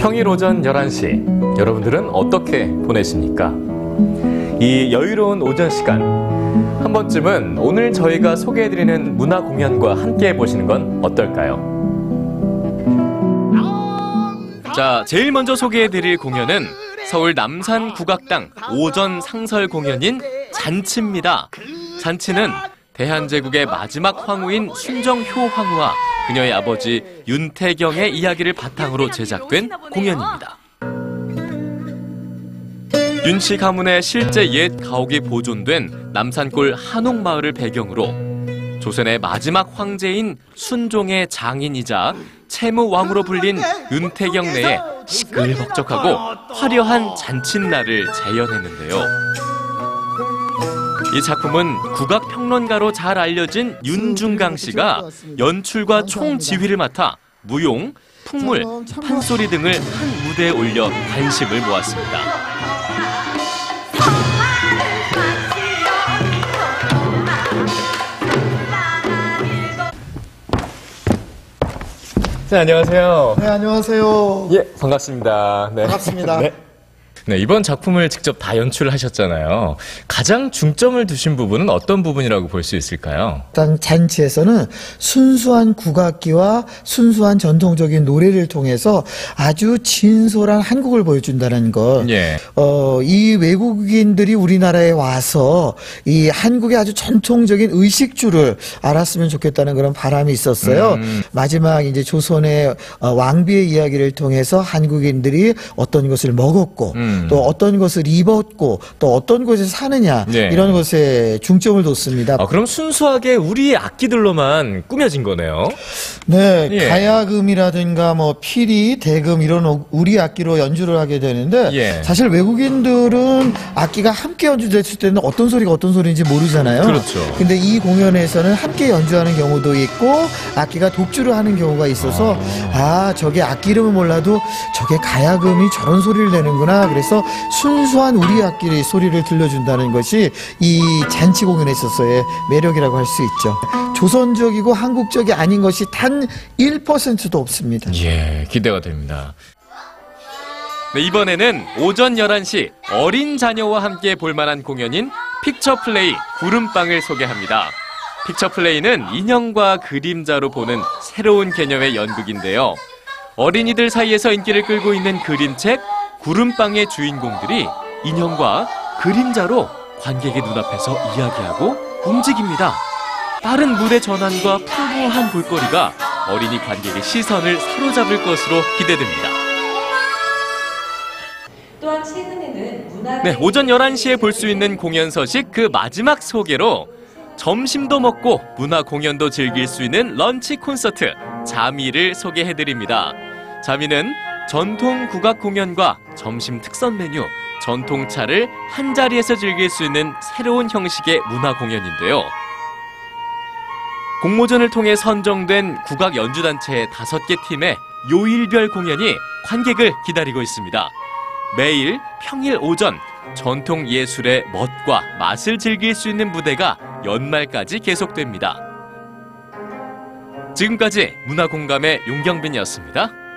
평일 오전 11시 여러분들은 어떻게 보내십니까? 이 여유로운 오전 시간 한 번쯤은 오늘 저희가 소개해드리는 문화 공연과 함께 보시는 건 어떨까요? 자, 제일 먼저 소개해드릴 공연은 서울 남산 국악당 오전 상설 공연인 잔치입니다. 잔치는 대한제국의 마지막 황후인 순정효 황후와 그녀의 아버지 윤태경의 이야기를 바탕으로 제작된 공연입니다. 윤씨 가문의 실제 옛 가옥이 보존된 남산골 한옥마을을 배경으로 조선의 마지막 황제인 순종의 장인이자 채무왕으로 불린 윤태경 내에 시끌벅적하고 화려한 잔칫날을 재현했는데요. 이 작품은 국악 평론가로 잘 알려진 윤중강 씨가 연출과 총 지휘를 맡아 무용, 풍물, 판소리 등을 한 무대에 올려 관심을 모았습니다. 네, 안녕하세요. 네, 안녕하세요. 예, 반갑습니다. 네. 반갑습니다. 네. 네, 이번 작품을 직접 다 연출하셨잖아요. 가장 중점을 두신 부분은 어떤 부분이라고 볼 수 있을까요? 일단 잔치에서는 순수한 국악기와 순수한 전통적인 노래를 통해서 아주 진솔한 한국을 보여준다는 것. 예. 어, 이 외국인들이 우리나라에 와서 이 한국의 아주 전통적인 의식주를 알았으면 좋겠다는 그런 바람이 있었어요. 음. 마지막 이제 조선의 어, 왕비의 이야기를 통해서 한국인들이 어떤 것을 먹었고 음. 또 어떤 것을 입었고 또 어떤 곳에 사느냐 네. 이런 것에 중점을 뒀습니다. 아, 그럼 순수하게 우리의 악기들로만 꾸며진 거네요. 네, 예. 가야금이라든가 뭐 피리, 대금 이런 우리 악기로 연주를 하게 되는데 예. 사실 외국인들은 악기가 함께 연주됐을 때는 어떤 소리가 어떤 소리인지 모르잖아요. 그렇죠. 근데 이 공연에서는 함께 연주하는 경우도 있고 악기가 독주를 하는 경우가 있어서 아, 저게 악기 이름은 몰라도 저게 가야금이 저런 소리를 내는구나. 그래서 순수한 우리 악기의 소리를 들려준다는 것이 이 잔치 공연에 있어서의 매력이라고 할 수 있죠. 조선적이고 한국적이 아닌 것이 단 1%도 없습니다. 예, 기대가 됩니다. 네, 이번에는 오전 11시 어린 자녀와 함께 볼만한 공연인 픽처 플레이 구름빵을 소개합니다. 픽처 플레이는 인형과 그림자로 보는 새로운 개념의 연극인데요. 어린이들 사이에서 인기를 끌고 있는 그림책 구름빵의 주인공들이 인형과 그림자로 관객의 눈앞에서 이야기하고 움직입니다. 빠른 무대 전환과 풍부한 볼거리가 어린이 관객의 시선을 사로잡을 것으로 기대됩니다. 또한 최근에는 문화 네, 오전 11시에 볼 수 있는 공연 소식 그 마지막 소개로 점심도 먹고 문화 공연도 즐길 수 있는 런치 콘서트 자미를 소개해 드립니다. 자미는 전통 국악 공연과 점심 특선 메뉴, 전통차를 한 자리에서 즐길 수 있는 새로운 형식의 문화 공연인데요. 공모전을 통해 선정된 국악 연주단체의 다섯 개 팀의 요일별 공연이 관객을 기다리고 있습니다. 매일 평일 오전 전통 예술의 멋과 맛을 즐길 수 있는 무대가 연말까지 계속됩니다. 지금까지 문화공감의 윤경빈이었습니다.